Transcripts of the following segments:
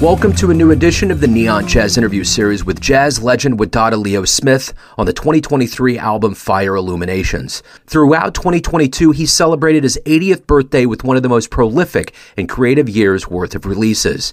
Welcome to a new edition of the Neon Jazz interview series with jazz legend Wadada Leo Smith on the 2023 album Fire Illuminations. Throughout 2022, he celebrated his 80th birthday with one of the most prolific and creative years worth of releases.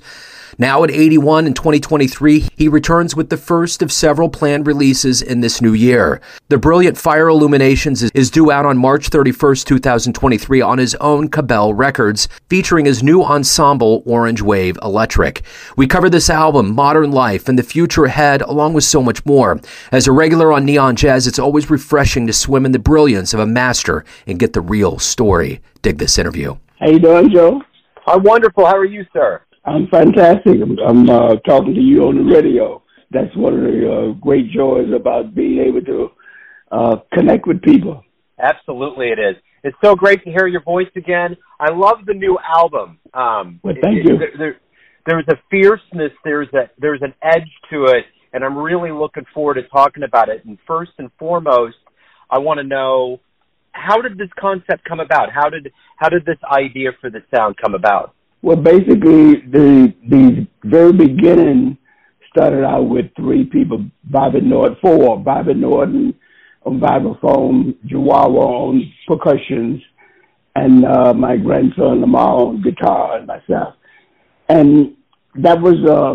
Now at 81 in 2023, he returns with the first of several planned releases in this new year. The brilliant Fire Illuminations is due out on March 31st, 2023 on his own Kabell Records, featuring his new ensemble Orange Wave Electric. We cover this album, modern life, and the future ahead, along with so much more. As a regular on Neon Jazz, it's always refreshing to swim in the brilliance of a master and get the real story. Dig this interview. How you doing, Joe? I'm wonderful. How are you, sir? I'm fantastic. I'm, I'm uh, talking to you on the radio. That's one of the uh, great joys about being able to uh, connect with people. Absolutely, it is. It's so great to hear your voice again. I love the new album. Um, well, thank it, you. There, there, there's a fierceness. There's a there's an edge to it, and I'm really looking forward to talking about it. And first and foremost, I want to know how did this concept come about? How did how did this idea for the sound come about? Well, basically, the the very beginning started out with three people: Bobby Naughton, four, Bobby Naughton on vibraphone, Jawawa on percussions, and uh, my grandson Lamar on guitar, and myself. And that was uh,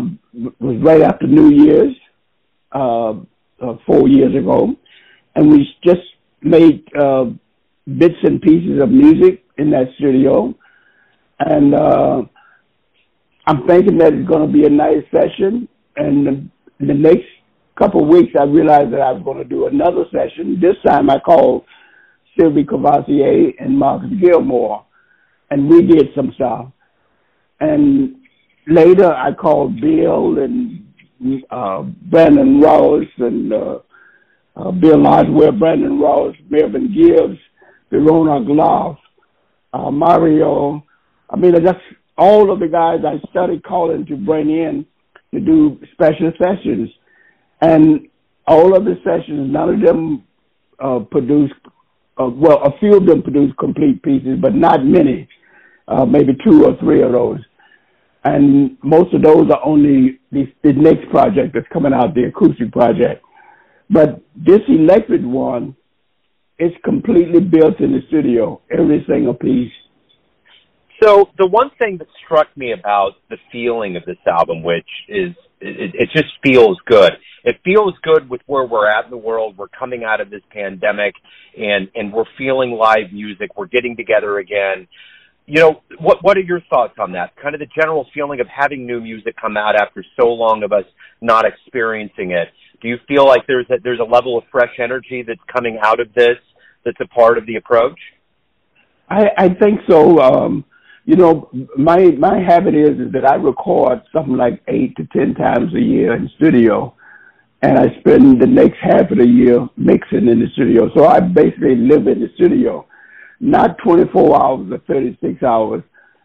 was right after New Year's, uh, uh, four years ago, and we just made uh, bits and pieces of music in that studio and uh, I'm thinking that it's going to be a nice session. And the, the next couple of weeks, I realized that I was going to do another session. This time, I called Sylvie Courvoisier and Marcus Gilmore, and we did some stuff. And later, I called Bill and uh, Brandon Ross and uh, uh, Bill Laswell, Brandon Ross, Melvin Gibbs, Pheeroan akLaff, uh, Mario I mean, that's all of the guys I started calling to bring in to do special sessions. And all of the sessions, none of them uh, produced, uh, well, a few of them produced complete pieces, but not many, uh, maybe two or three of those. And most of those are only the, the next project that's coming out, the acoustic project. But this electric one, it's completely built in the studio, every single piece. So the one thing that struck me about the feeling of this album, which is it, it just feels good. It feels good with where we're at in the world. We're coming out of this pandemic, and and we're feeling live music. We're getting together again. You know, what what are your thoughts on that? Kind of the general feeling of having new music come out after so long of us not experiencing it. Do you feel like there's a, there's a level of fresh energy that's coming out of this that's a part of the approach? I, I think so. Um, you know, my my habit is is that I record something like eight to ten times a year in studio, and I spend the next half of the year mixing in the studio. So I basically live in the studio, not 24 hours or 36 hours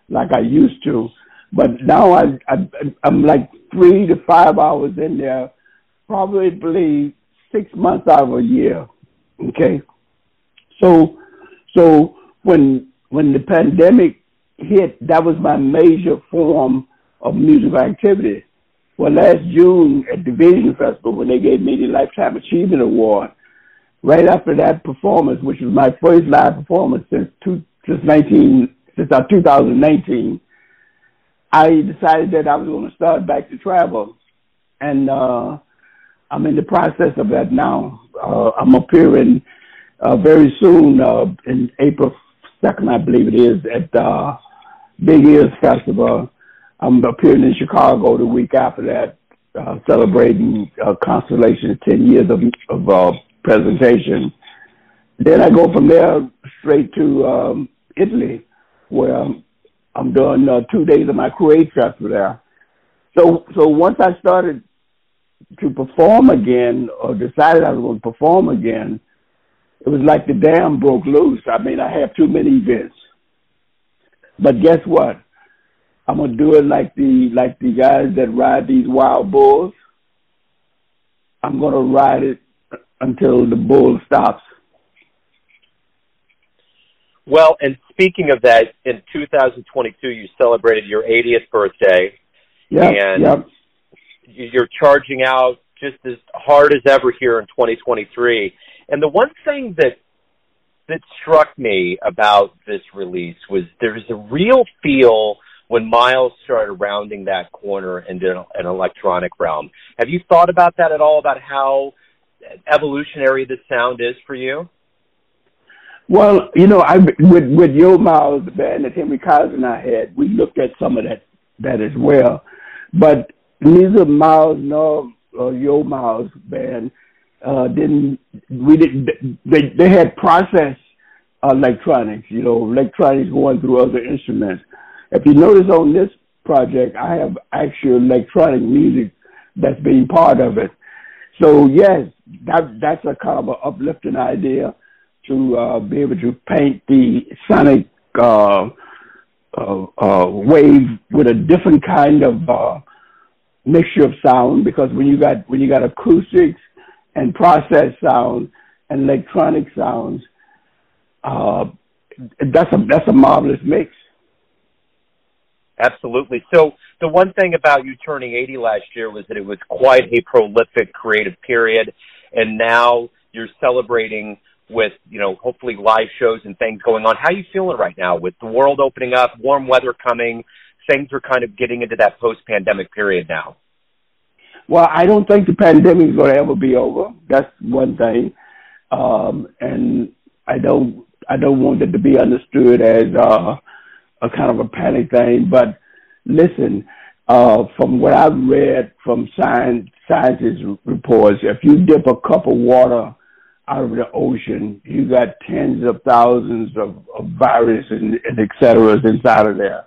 like I used to, but now I, I I'm like three to five hours in there, probably six months out of a year. Okay, so so when when the pandemic hit, that was my major form of musical activity. Well, last June at the Vision Festival, when they gave me the Lifetime Achievement Award, right after that performance, which was my first live performance since two, since 19 since uh, 2019, I decided that I was going to start back to travel, and uh, I'm in the process of that now. Uh, I'm appearing uh, very soon uh, in April 2nd, I believe it is, at uh, Big Ears Festival. I'm appearing in Chicago the week after that, uh, celebrating uh, Constellation's 10 years of, of uh, presentation. Then I go from there straight to um, Italy, where I'm, doing uh, two days of my Create Festival there. So, so once I started to perform again, or decided I was going to perform again, it was like the dam broke loose. I mean, I have too many events. But guess what? I'm gonna do it like the like the guys that ride these wild bulls. I'm gonna ride it until the bull stops. Well, and speaking of that, in 2022, you celebrated your 80th birthday, Yeah, and yep. you're charging out just as hard as ever here in 2023. And the one thing that that struck me about this release was there's a real feel when Miles started rounding that corner into an electronic realm. Have you thought about that at all? About how evolutionary this sound is for you? Well, you know, I with with Yo Miles, the band that Henry Kaiser and I had, we looked at some of that that as well. But neither Miles nor uh, Yo Miles band uh, didn't we didn't they they had processed electronics, you know, electronics going through other instruments. If you notice on this project, I have actual electronic music that's being part of it. So yes, that that's a kind of an uplifting idea to uh, be able to paint the sonic uh, uh, uh, wave with a different kind of uh, mixture of sound. Because when you got when you got acoustics and processed sound and electronic sounds, uh, that's a that's a marvelous mix. Absolutely. So the one thing about you turning 80 last year was that it was quite a prolific creative period, and now you're celebrating with you know hopefully live shows and things going on. How are you feeling right now with the world opening up, warm weather coming? Things are kind of getting into that post-pandemic period now. Well, I don't think the pandemic is going to ever be over. That's one thing, um, and I don't I don't want it to be understood as uh, a kind of a panic thing. But listen, uh, from what I've read from science scientists reports, if you dip a cup of water out of the ocean, you got tens of thousands of, of viruses and, and et cetera inside of there.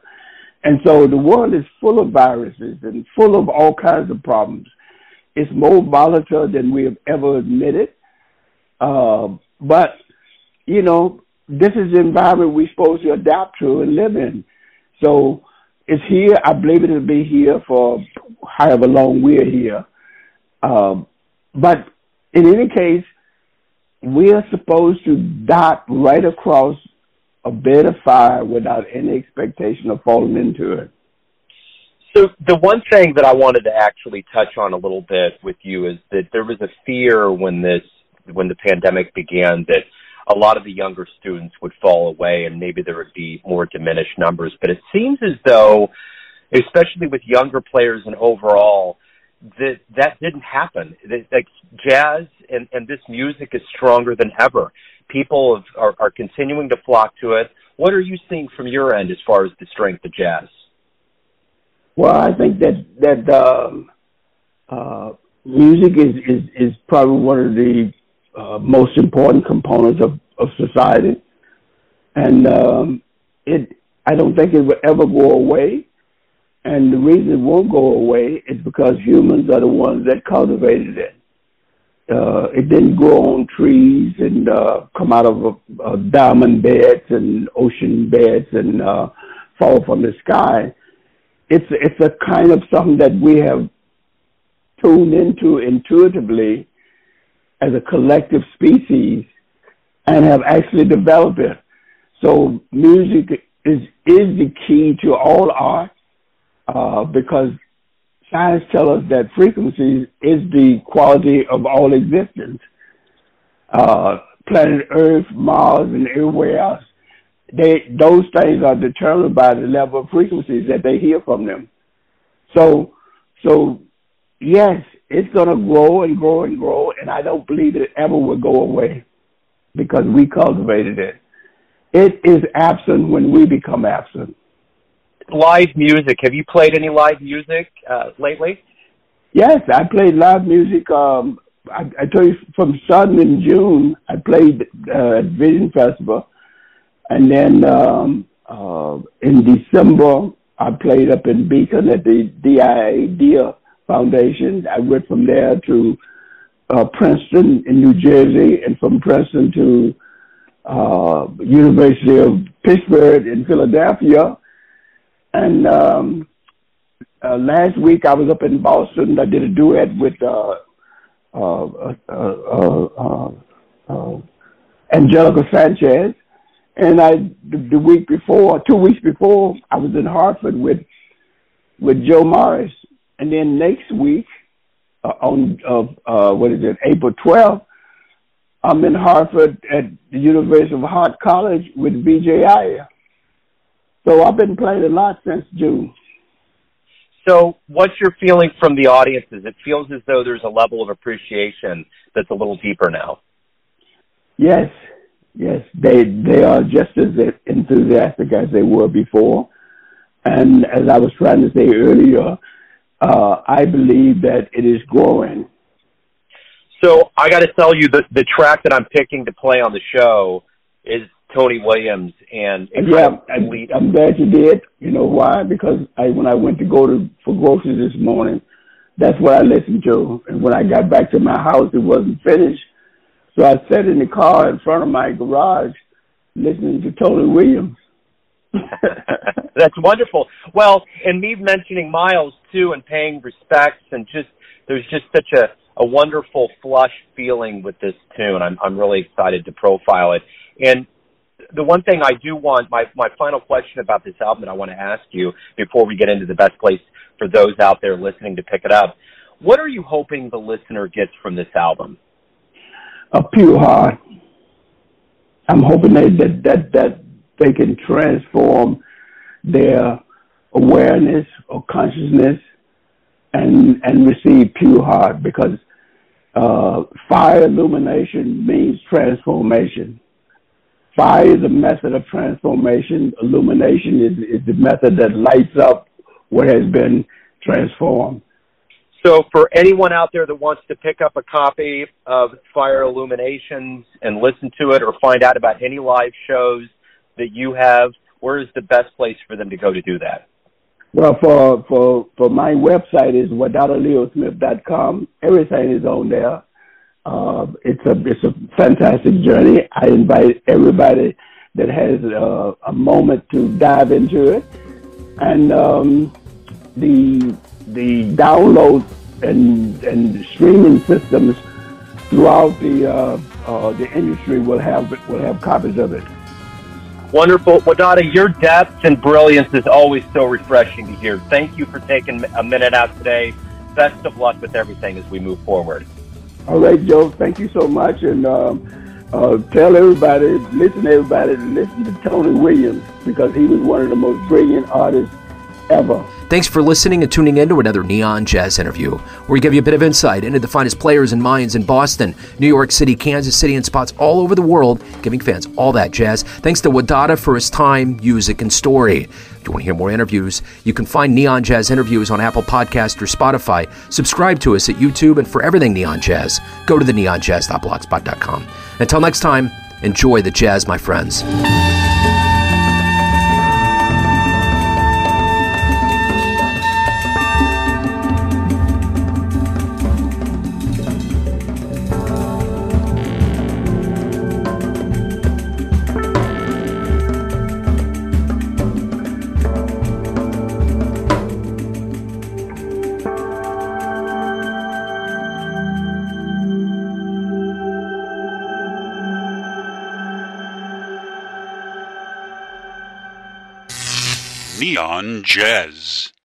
And so the world is full of viruses and full of all kinds of problems. It's more volatile than we have ever admitted. Uh, but, you know, this is the environment we're supposed to adapt to and live in. So it's here. I believe it will be here for however long we're here. Um, but in any case, we are supposed to dot right across a bed of fire without any expectation of falling into it. So the one thing that I wanted to actually touch on a little bit with you is that there was a fear when this when the pandemic began that a lot of the younger students would fall away and maybe there would be more diminished numbers. But it seems as though, especially with younger players and overall, that that didn't happen. That, like jazz and, and this music is stronger than ever. People have, are, are continuing to flock to it. What are you seeing from your end as far as the strength of jazz? Well, I think that that um, uh, music is, is is probably one of the uh, most important components of, of society. And um, it, I don't think it will ever go away. And the reason it won't go away is because humans are the ones that cultivated it. Uh, it didn't grow on trees and uh, come out of a, a diamond beds and ocean beds and uh, fall from the sky. It's it's a kind of something that we have tuned into intuitively as a collective species and have actually developed it. So music is is the key to all art uh, because science tells us that frequency is the quality of all existence. Uh, planet Earth, Mars, and everywhere else, they those things are determined by the level of frequencies that they hear from them. So, so yes, it's going to grow and grow and grow, and I don't believe it ever will go away because we cultivated it. It is absent when we become absent. Live music. Have you played any live music uh, lately? Yes, I played live music. Um, I, I told you from starting in June, I played uh, at Vision Festival, and then um, uh, in December I played up in Beacon at the DIA DIA Foundation. I went from there to uh, Princeton in New Jersey, and from Princeton to uh, University of Pittsburgh in Philadelphia. And um, uh, last week I was up in Boston. I did a duet with uh, uh, uh, uh, Angelica Sanchez. And I, the, the week before, two weeks before, I was in Hartford with with Joe Morris. And then next week, uh, on uh, uh, what is it, April 12th, I'm in Hartford at the University of Hart College with Vijay Iyer. So I've been playing a lot since June. So, what's your feeling from the audiences? It feels as though there's a level of appreciation that's a little deeper now. Yes, yes, they they are just as enthusiastic as they were before. And as I was trying to say earlier, uh, I believe that it is growing. So I got to tell you, the the track that I'm picking to play on the show is Tony Williams, and yeah, I, I'm glad you did. You know why? Because I when I went to go to for groceries this morning, that's what I listened to, and when I got back to my house, it wasn't finished. So I sat in the car in front of my garage listening to Tony Williams. That's wonderful. Well, and me mentioning Miles too and paying respects and just there's just such a a wonderful flush feeling with this tune. I'm I'm really excited to profile it. And the one thing I do want my my final question about this album that I want to ask you before we get into the best place for those out there listening to pick it up. What are you hoping the listener gets from this album? A pure heart. I'm hoping that that that, that they can transform their awareness or consciousness and and receive pure heart because uh, fire illumination means transformation. Fire is a method of transformation. Illumination is, is the method that lights up what has been transformed. So, for anyone out there that wants to pick up a copy of Fire Illuminations and listen to it or find out about any live shows that you have, where is the best place for them to go to do that? Well, for for for my website is wadadaleosmith.com. Everything is on there. Uh, it's a it's a fantastic journey. I invite everybody that has uh, a moment to dive into it, and um, the the download and and streaming systems throughout the uh, uh the industry will have will have copies of it. Wonderful. Wadada, your depth and brilliance is always so refreshing to hear. Thank you for taking a minute out today. Best of luck with everything as we move forward. All right, Joe. Thank you so much. And um, uh, tell everybody, listen everybody, listen to Tony Williams because he was one of the most brilliant artists ever. Thanks for listening and tuning in to another Neon Jazz interview, where we give you a bit of insight into the finest players and minds in Boston, New York City, Kansas City, and spots all over the world, giving fans all that jazz. Thanks to Wadada for his time, music, and story. If you want to hear more interviews, you can find Neon Jazz interviews on Apple Podcast or Spotify. Subscribe to us at YouTube, and for everything Neon Jazz, go to the neonjazz.blogspot.com. Until next time, enjoy the jazz, my friends. Neon Jazz.